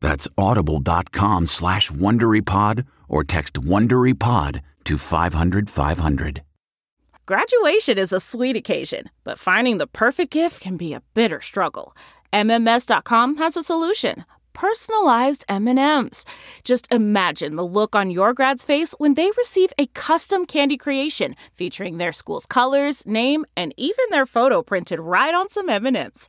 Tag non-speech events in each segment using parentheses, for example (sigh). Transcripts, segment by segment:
That's audible.com slash WonderyPod or text WonderyPod to 500 500. Graduation is a sweet occasion, but finding the perfect gift can be a bitter struggle. MMS.com has a solution. Personalized M&Ms. Just imagine the look on your grad's face when they receive a custom candy creation featuring their school's colors, name, and even their photo printed right on some M&Ms.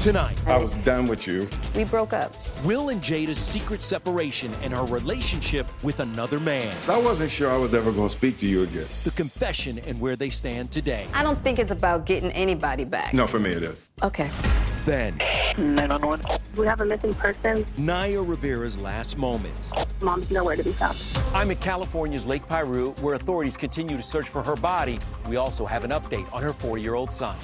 Tonight, I was done with you. We broke up. Will and Jada's secret separation and her relationship with another man. I wasn't sure I was ever going to speak to you again. The confession and where they stand today. I don't think it's about getting anybody back. No, for me it is. Okay. Then, 911. We have a missing person. Naya Rivera's last moments. Mom's nowhere to be found. I'm at California's Lake Piru, where authorities continue to search for her body. We also have an update on her four year old son.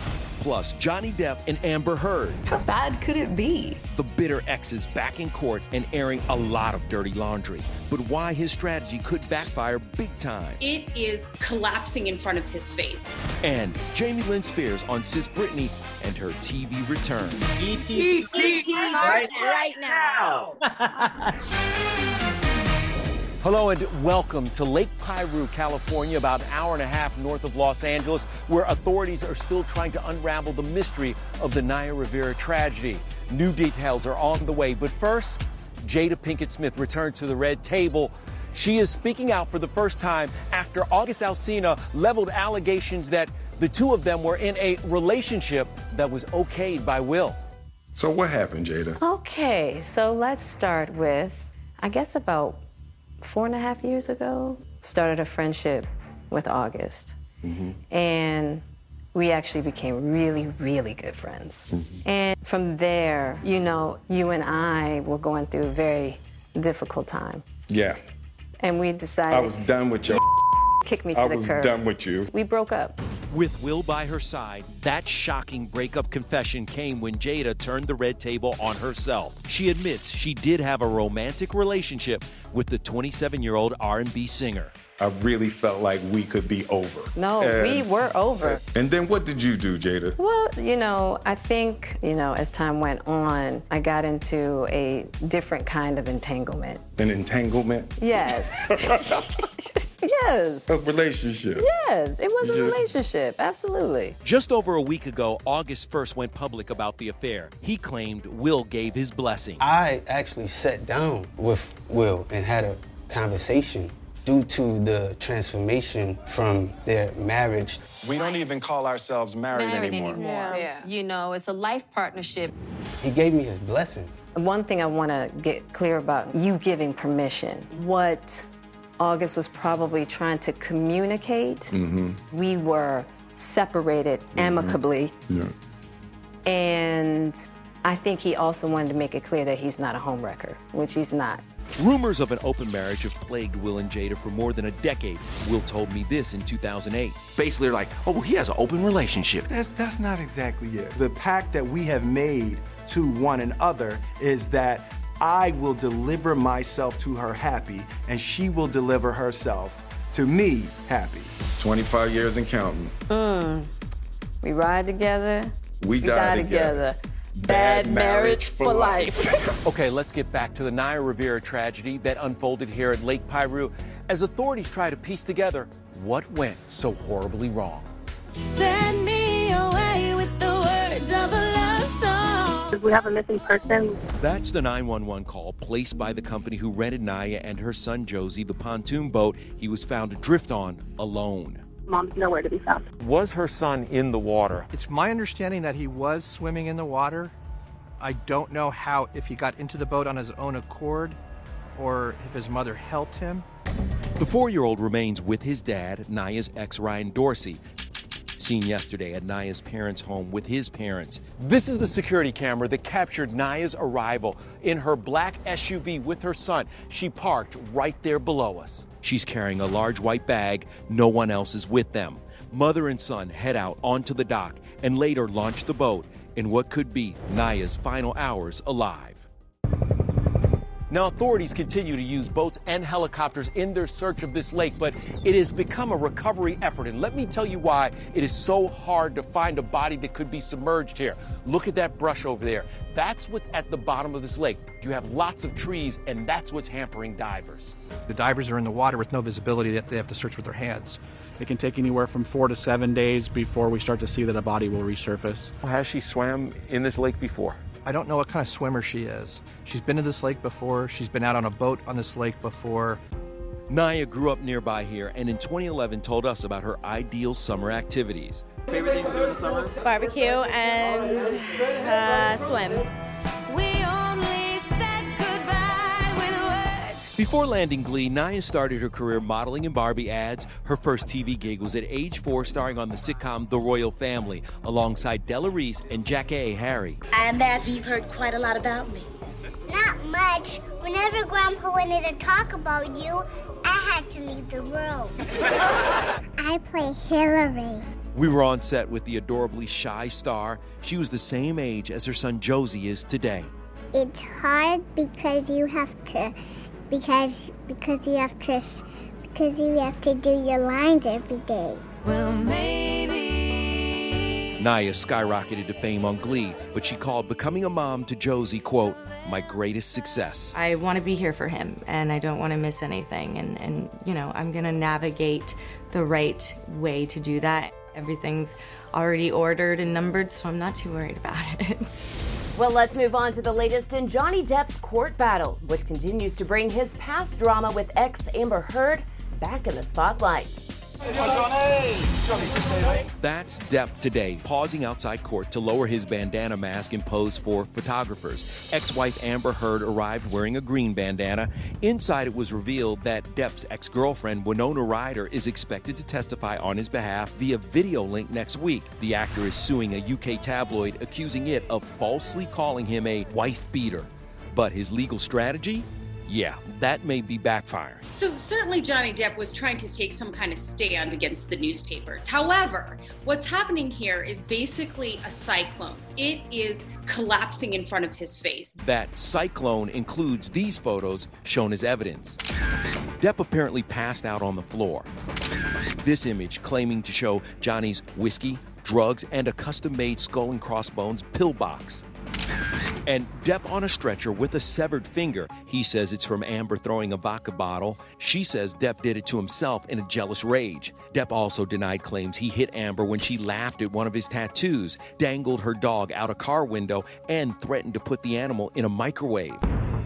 Plus, Johnny Depp and Amber Heard. How bad could it be? The bitter exes back in court and airing a lot of dirty laundry. But why his strategy could backfire big time. It is collapsing in front of his face. And Jamie Lynn Spears on Sis Britney and her TV return. Right, right now. (laughs) Hello and welcome to Lake Piru, California, about an hour and a half north of Los Angeles, where authorities are still trying to unravel the mystery of the Naya Rivera tragedy. New details are on the way, but first, Jada Pinkett Smith returned to the red table. She is speaking out for the first time after August Alsina leveled allegations that the two of them were in a relationship that was okayed by Will. So what happened, Jada? Okay, so let's start with, I guess about four and a half years ago, started a friendship with August. Mm-hmm. And we actually became really, really good friends. Mm-hmm. And from there, you know, you and I were going through a very difficult time. Yeah, And we decided I was done with your. (laughs) to kick me to I the was curb. done with you. We broke up. With Will by her side, that shocking breakup confession came when Jada turned the red table on herself. She admits she did have a romantic relationship with the 27-year-old R&B singer. I really felt like we could be over. No, And- we were over. Uh, and then what did you do, Jada? Well, you know, I think, you know, as time went on, I got into a different kind of entanglement. An entanglement? Yes. (laughs) (laughs) yes. A relationship? Yes, it was a Yeah. relationship. Absolutely. Just over a week ago, August 1st went public about the affair. He claimed Will gave his blessing. I actually sat down with Will and had a conversation due to the transformation from their marriage. We don't even call ourselves married, anymore. Yeah. You know, it's a life partnership. He gave me his blessing. One thing I want to get clear about you giving permission. What August was probably trying to communicate. Mm-hmm. We were separated amicably. Yeah. And I think he also wanted to make it clear that he's not a homewrecker, which he's not. Rumors of an open marriage have plagued Will and Jada for more than a decade. Will told me this in 2008. Basically, like, oh, he has an open relationship. That's, that's not exactly it. The pact that we have made to one another is that I will deliver myself to her happy, and she will deliver herself to me happy. 25 years and counting. Mm. We ride together. We, die, together. Bad marriage for life. (laughs) okay, let's get back to the Naya Rivera tragedy that unfolded here at Lake Piru as authorities try to piece together what went so horribly wrong. Send me away with the words of a love. We have a missing person. That's the 911 call placed by the company who rented Naya and her son Josie the pontoon boat he was found adrift on alone. Mom's nowhere to be found. Was her son in the water? It's my understanding that he was swimming in the water. I don't know how, if he got into the boat on his own accord or if his mother helped him. The four year old remains with his dad, Naya's ex Ryan Dorsey, seen yesterday at Naya's parents' home with his parents. This is the security camera that captured Naya's arrival in her black SUV with her son. She parked right there below us. She's carrying a large white bag. No one else is with them. Mother and son head out onto the dock and later launch the boat in what could be Naya's final hours alive. Now, authorities continue to use boats and helicopters in their search of this lake, but it has become a recovery effort. And let me tell you why it is so hard to find a body that could be submerged here. Look at that brush over there. That's what's at the bottom of this lake. You have lots of trees, and that's what's hampering divers. The divers are in the water with no visibility that they have to search with their hands. It can take anywhere from four to seven days before we start to see that a body will resurface. Has she swam in this lake before? I don't know what kind of swimmer she is. She's been to this lake before, she's been out on a boat on this lake before. Naya grew up nearby here and in 2011 told us about her ideal summer activities. Favorite thing to do in the summer? Barbecue and uh, swim. Before landing Glee, Naya started her career modeling in Barbie ads. Her first TV gig was at age four, starring on the sitcom The Royal Family, alongside Della Reese and Jackée Harry. I imagine you've heard quite a lot about me. Not much. Whenever Grandpa wanted to talk about you, I had to leave the room. (laughs) I play Hillary. We were on set with the adorably shy star. She was the same age as her son Josie is today. It's hard because you have to, because because you have to, because you have to do your lines every day. Well, maybe. Naya skyrocketed to fame on Glee, but she called becoming a mom to Josie, quote, my greatest success. I want to be here for him and I don't want to miss anything. And, and you know, I'm going to navigate the right way to do that. Everything's already ordered and numbered, so I'm not too worried about it. (laughs) Well, let's move on to the latest in Johnny Depp's court battle, which continues to bring his past drama with ex Amber Heard back in the spotlight. That's Depp today, pausing outside court to lower his bandana mask and pose for photographers. Ex wife Amber Heard arrived wearing a green bandana. Inside, it was revealed that Depp's ex girlfriend, Winona Ryder, is expected to testify on his behalf via video link next week. The actor is suing a UK tabloid, accusing it of falsely calling him a wife beater. But his legal strategy? Yeah, that may be backfiring. So, certainly Johnny Depp was trying to take some kind of stand against the newspaper. However, what's happening here is basically a cyclone. It is collapsing in front of his face. That cyclone includes these photos shown as evidence. Depp apparently passed out on the floor. This image claiming to show Johnny's whiskey, drugs, and a custom made skull and crossbones pillbox. And Depp on a stretcher with a severed finger. He says it's from Amber throwing a vodka bottle. She says Depp did it to himself in a jealous rage. Depp also denied claims he hit Amber when she laughed at one of his tattoos, dangled her dog out a car window, and threatened to put the animal in a microwave.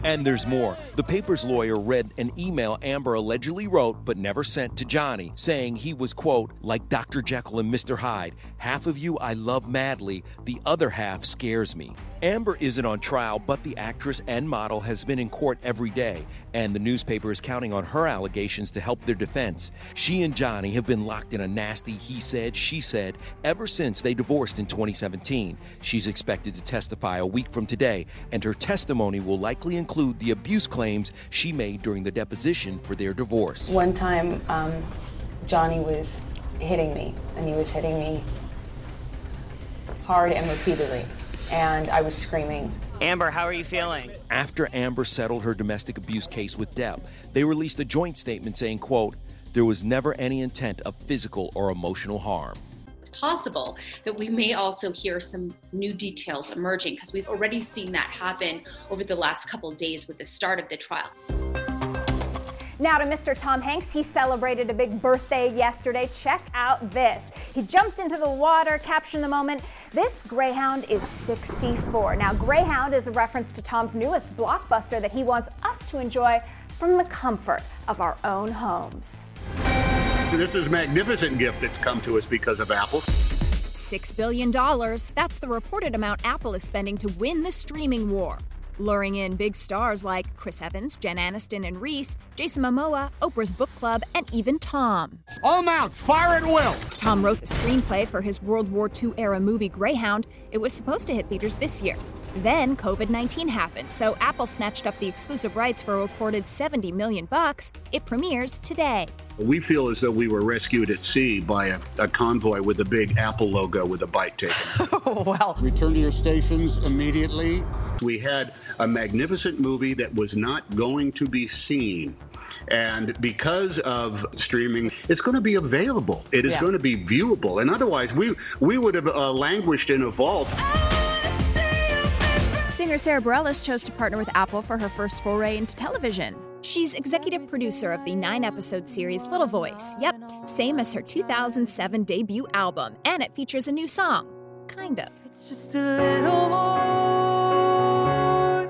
And there's more. The paper's lawyer read an email Amber allegedly wrote but never sent to Johnny, saying he was, quote, like Dr. Jekyll and Mr. Hyde. Half of you I love madly, the other half scares me. Amber isn't on trial, but the actress and model has been in court every day, and the newspaper is counting on her allegations to help their defense. She and Johnny have been locked in a nasty he said, she said ever since they divorced in 2017. She's expected to testify a week from today, and her testimony will likely include the abuse claims she made during the deposition for their divorce. One time, um, Johnny was hitting me, and he was hitting me hard and repeatedly and I was screaming. Amber, how are you feeling? After Amber settled her domestic abuse case with Depp, they released a joint statement saying, quote, there was never any intent of physical or emotional harm. Possible that we may also hear some new details emerging because we've already seen that happen over the last couple days with the start of the trial. Now to Mr. Tom Hanks. He celebrated a big birthday yesterday. Check out this. He jumped into the water, capturing the moment. This Greyhound is 64. Now, Greyhound is a reference to Tom's newest blockbuster that he wants us to enjoy from the comfort of our own homes. This is a magnificent gift that's come to us because of Apple. $6 billion. That's the reported amount Apple is spending to win the streaming war luring in big stars like Chris Evans, Jen Aniston and Reese, Jason Momoa, Oprah's book club, and even Tom. All mounts, fire at will! Tom wrote the screenplay for his World War II era movie Greyhound. It was supposed to hit theaters this year. Then COVID 19 happened, so Apple snatched up the exclusive rights for a reported 70 million bucks. It premieres today. We feel as though we were rescued at sea by a, a convoy with a big Apple logo with a bite taken. oh, (laughs) well. Return to your stations immediately. We had a magnificent movie that was not going to be seen. And because of streaming, it's going to be available. It is yeah. going to be viewable. And otherwise, we we would have uh, languished in a vault. Singer Sara Bareilles chose to partner with Apple for her first foray into television. She's executive producer of the nine episode series Little Voice. Yep, same as her 2007 debut album, and it features a new song. Kind of. It's just a little more.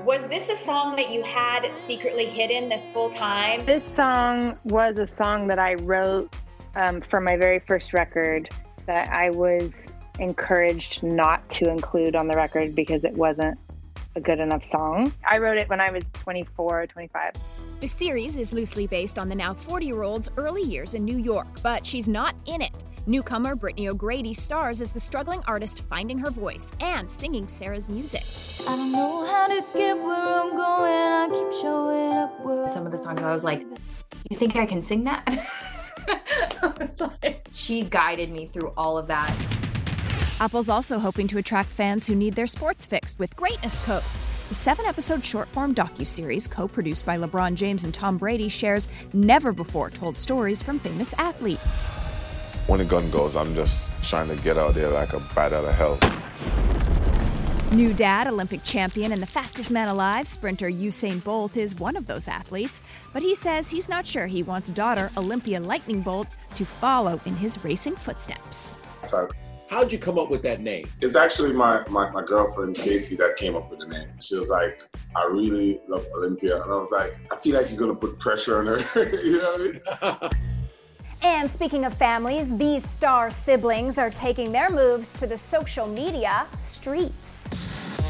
Was this a song that you had secretly hidden this full time? This song was a song that I wrote um, for my very first record that I was encouraged not to include on the record because it wasn't a good enough song. I wrote it when I was 24, 25. The series is loosely based on the now 40 year old's early years in New York, but she's not in it. Newcomer Brittany O'Grady stars as the struggling artist finding her voice and singing Sara's music. I don't know how to get where I'm going. I keep showing up where Some of the songs I was like, You think I can sing that? (laughs) like, she guided me through all of that. Apple's also hoping to attract fans who need their sports fixed with Greatness Code. The seven episode short form docu-series, co-produced by LeBron James and Tom Brady, shares never before told stories from famous athletes. When the gun goes, I'm just trying to get out there like a bat out of hell. New dad, Olympic champion, and the fastest man alive, sprinter Usain Bolt, is one of those athletes. But he says he's not sure he wants daughter, Olympia Lightning Bolt, to follow in his racing footsteps. So How'd you come up with that name? It's actually my, my, my girlfriend Casey that came up with the name. She was like, I really love Olympia. And I was like, I feel like you're gonna put pressure on her. (laughs) you know what I mean? (laughs) And speaking of families, these star siblings are taking their moves to the social media streets.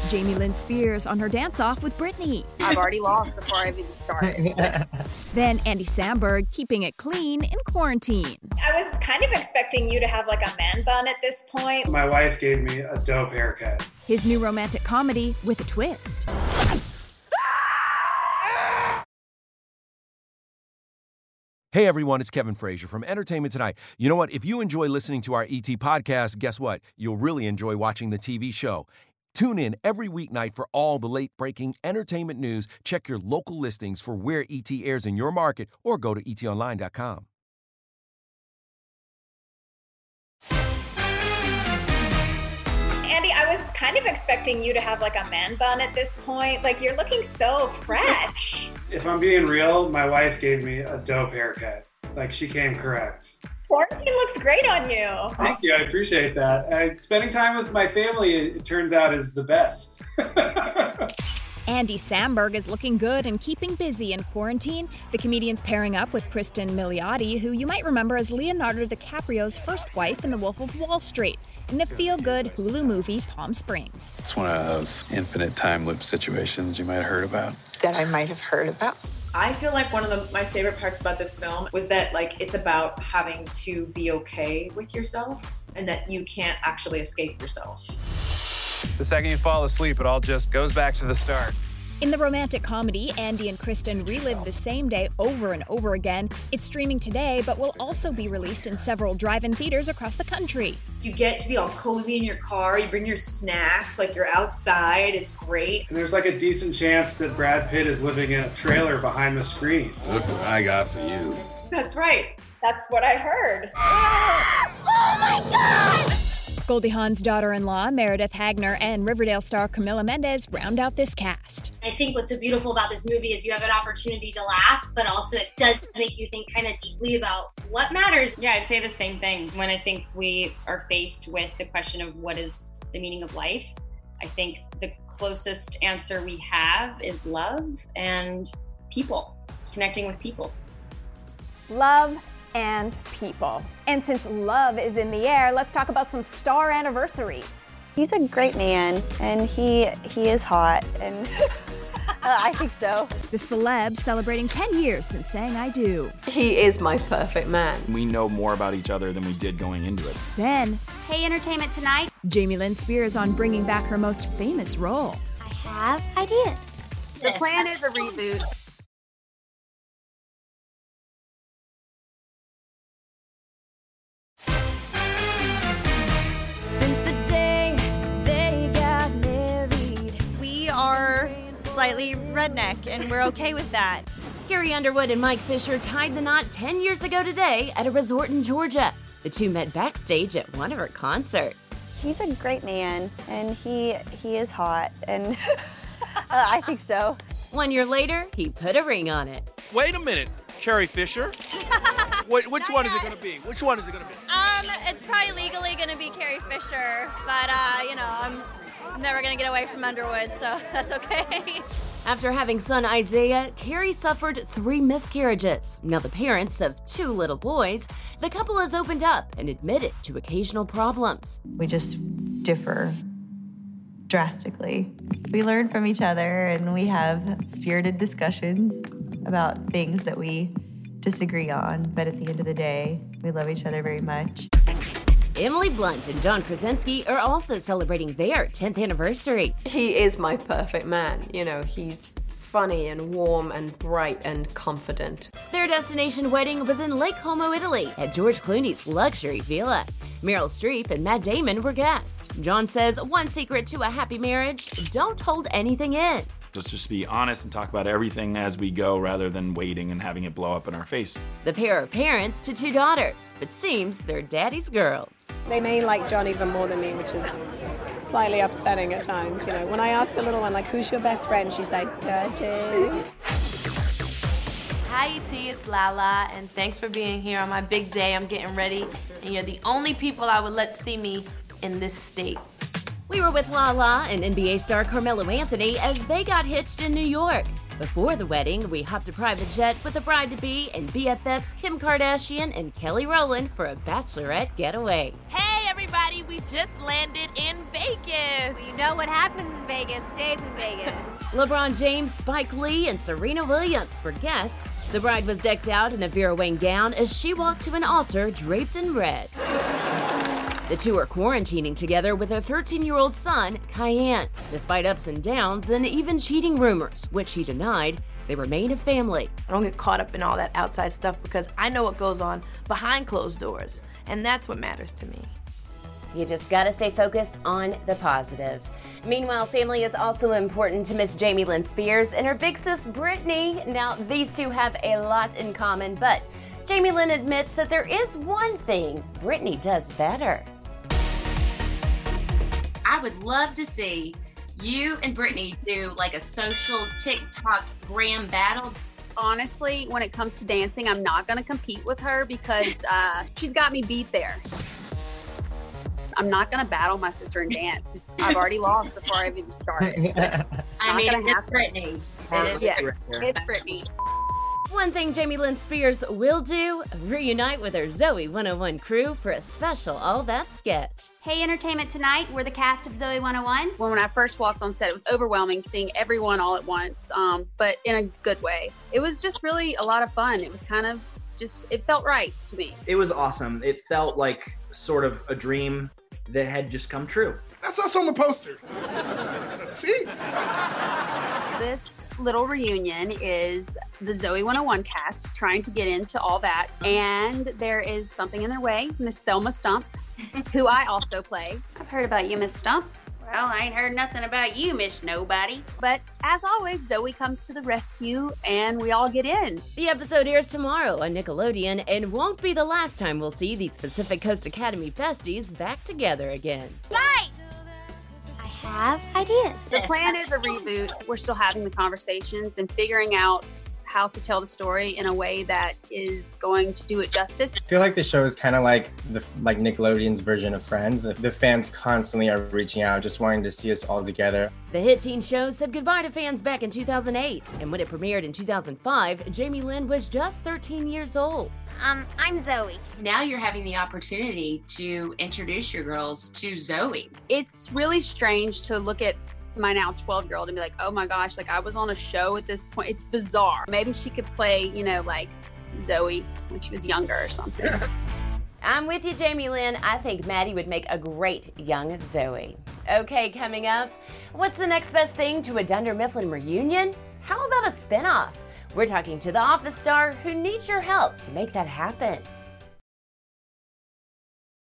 Jamie Lynn Spears on her dance off with Britney. I've already lost before I've even started. So. (laughs) then Andy Samberg keeping it clean in quarantine. I was kind of expecting you to have like a man bun at this point. My wife gave me a dope haircut. His new romantic comedy with a twist. Hey everyone, it's Kevin Frazier from Entertainment Tonight. You know what? If you enjoy listening to our ET podcast, guess what? You'll really enjoy watching the TV show. Tune in every weeknight for all the late breaking entertainment news. Check your local listings for where ET airs in your market or go to etonline.com. Andy, I was kind of expecting you to have like a man bun at this point. Like you're looking so fresh. if I'm being real, my wife gave me a dope haircut. Like she came correct. Quarantine looks great on you. Thank you. I appreciate that. Uh, spending time with my family, it, it turns out, is the best. (laughs) Andy Samberg is looking good and keeping busy in quarantine. The comedian's pairing up with Cristin Milioti, who you might remember as Leonardo DiCaprio's first wife in The Wolf of Wall Street, in the feel good Hulu movie Palm Springs. It's one of those infinite time loop situations you might have heard about. That I might have heard about. I feel like one of the, my favorite parts about this film was that like it's about having to be okay with yourself and that you can't actually escape yourself. The second you fall asleep, it all just goes back to the start. In the romantic comedy, Andy and Cristin relive the same day over and over again. It's streaming today, but will also be released in several drive in theaters across the country. You get to be all cozy in your car, you bring your snacks, like you're outside, it's great. And there's like a decent chance that Brad Pitt is living in a trailer behind the screen. Look what I got for you. That's right. That's what I heard. (laughs) Oh my god! Goldie Hawn's daughter in law, Meredith Hagner, and Riverdale star Camila Mendes round out this cast. I think what's so beautiful about this movie is you have an opportunity to laugh, but also it does make you think kind of deeply about what matters. Yeah, I'd say the same thing. When I think we are faced with the question of what is the meaning of life, I think the closest answer we have is love and people, connecting with people. Love and people. And since love is in the air, let's talk about some star anniversaries. He's a great man, and he he is hot, and (laughs) uh, I think so. The celeb celebrating 10 years since saying I do. He is my perfect man. We know more about each other than we did going into it. Then, Hey, Entertainment Tonight. Jamie Lynn Spears on bringing back her most famous role. I have ideas. The plan is a reboot. Slightly redneck, and we're okay with that. Carrie Underwood and Mike Fisher tied the knot 10 years ago today at a resort in Georgia. The two met backstage at one of her concerts. He's a great man, and he he is hot, and (laughs) I think so. One year later, he put a ring on it. Wait a minute, Carrie Fisher. (laughs) Wait, which one is it going to be? Which one is it going to be? Um, it's probably legally gonna be Carrie Fisher, but uh, you know, I'm never gonna get away from Underwood, so (laughs) that's okay. After having son Isaiah, Carrie suffered three miscarriages. Now, the parents of two little boys, the couple has opened up and admitted to occasional problems. We just differ drastically. We learn from each other and we have spirited discussions about things that we disagree on, but at the end of the day, we love each other very much. Emily Blunt and John Krasinski are also celebrating their 10th anniversary. He is my perfect man. You know, he's funny and warm and bright and confident. Their destination wedding was in Lake Como, Italy, at George Clooney's luxury villa. Meryl Streep and Matt Damon were guests. John says one secret to a happy marriage don't hold anything in. Let's just be honest and talk about everything as we go rather than waiting and having it blow up in our face. The pair are parents to two daughters, but seems they're daddy's girls. They may like John even more than me, which is slightly upsetting at times. You know, when I ask the little one, like, who's your best friend? She's like, Daddy. Hi, ET, it's Lala, and thanks for being here on my big day. I'm getting ready, and you're the only people I would let see me in this state. We were with Lala and NBA star Carmelo Anthony as they got hitched in New York. Before the wedding, we hopped a private jet with the bride to be and BFFs Kim Kardashian and Kelly Rowland for a bachelorette getaway. Hey, everybody, we just landed in Vegas. You know what happens in Vegas stays in Vegas. (laughs) LeBron James, Spike Lee, and Serena Williams were guests. The bride was decked out in a Vera Wang gown as she walked to an altar draped in red. The two are quarantining together with their 13 year old son, Kiyan. Despite ups and downs and even cheating rumors, which he denied, they remain a family. I don't get caught up in all that outside stuff because I know what goes on behind closed doors, and that's what matters to me. You just gotta stay focused on the positive. Meanwhile, family is also important to Miss Jamie Lynn Spears and her big sis Britney. Now, these two have a lot in common, but Jamie Lynn admits that there is one thing Britney does better. I would love to see you and Britney do like a social TikTok gram battle. Honestly, when it comes to dancing, I'm not going to compete with her because (laughs) uh, she's got me beat there. I'm not going to battle my sister in dance. It's, I've already lost before I've even started. So. (laughs) I I mean, gonna it's. Britney. It It is, is yeah, Britney. it's Britney. One thing Jamie Lynn Spears will do reunite with her Zoey 101 crew for a special All That sketch. Hey, Entertainment Tonight, we're the cast of Zoey 101. When, when I first walked on set, it was overwhelming seeing everyone all at once, um, but in a good way. It was just really a lot of fun. It was kind of just, it felt right to me. It was awesome. It felt like sort of a dream that had just come true. That's us on the poster. (laughs) See? This little reunion is the Zoey 101 cast trying to get into all that. And there is something in their way, Miss Thelma Stump, (laughs) who I also play. I've heard about you, Miss Stump. Well, I ain't heard nothing about you, Miss Nobody. But as always, Zoey comes to the rescue and we all get in. The episode airs tomorrow on Nickelodeon and won't be the last time we'll see these Pacific Coast Academy besties back together again. Guys! Have ideas. The plan is a reboot. We're still having the conversations and figuring out how to tell the story in a way that is going to do it justice. I feel like the show is kind of like the like Nickelodeon's version of Friends. The fans constantly are reaching out, just wanting to see us all together. The hit teen show said goodbye to fans back in 2008, and when it premiered in 2005, Jamie Lynn was just 13 years old. Um, I'm Zoey. Now you're having the opportunity to introduce your girls to Zoey. It's really strange to look at my now 12 year old and be like, oh my gosh, like I was on a show at this point. It's bizarre. Maybe she could play, you know, like Zoey when she was younger or something. I'm with you, Jamie Lynn. I think Maddie would make a great young Zoey. Okay, coming up, what's the next best thing to a Dunder Mifflin reunion? How about a spinoff? We're talking to the Office star who needs your help to make that happen.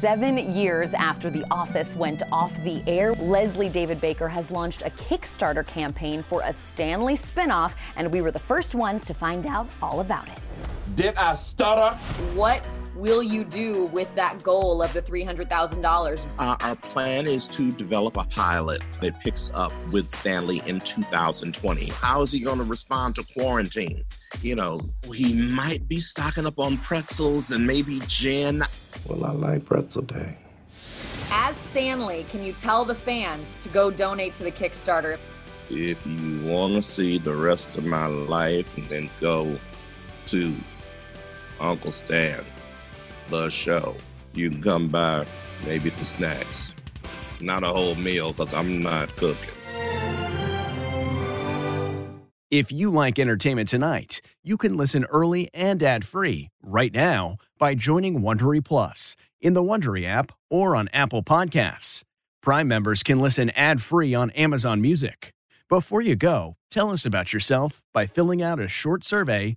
Seven years after The Office went off the air, Leslie David Baker has launched a Kickstarter campaign for a Stanley spinoff, and we were the first ones to find out all about it. Did I stutter? What will you do with that goal of the $300,000? Uh, our plan is to develop a pilot that picks up with Stanley in 2020. How is he going to respond to quarantine? You know, he might be stocking up on pretzels and maybe gin. Well, I like pretzel day. As Stanley, can you tell the fans to go donate to the Kickstarter? If you want to see the rest of my life, then go to Uncle Stan, the show. You can come by maybe for snacks. Not a whole meal because I'm not cooking. If you like entertainment tonight, you can listen early and ad-free right now by joining Wondery Plus in the Wondery app or on Apple Podcasts. Prime members can listen ad-free on Amazon Music. Before you go, tell us about yourself by filling out a short survey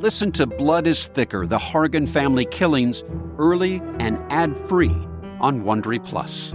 Listen to Blood is Thicker The Hargan Family Killings early and ad free on Wondery Plus.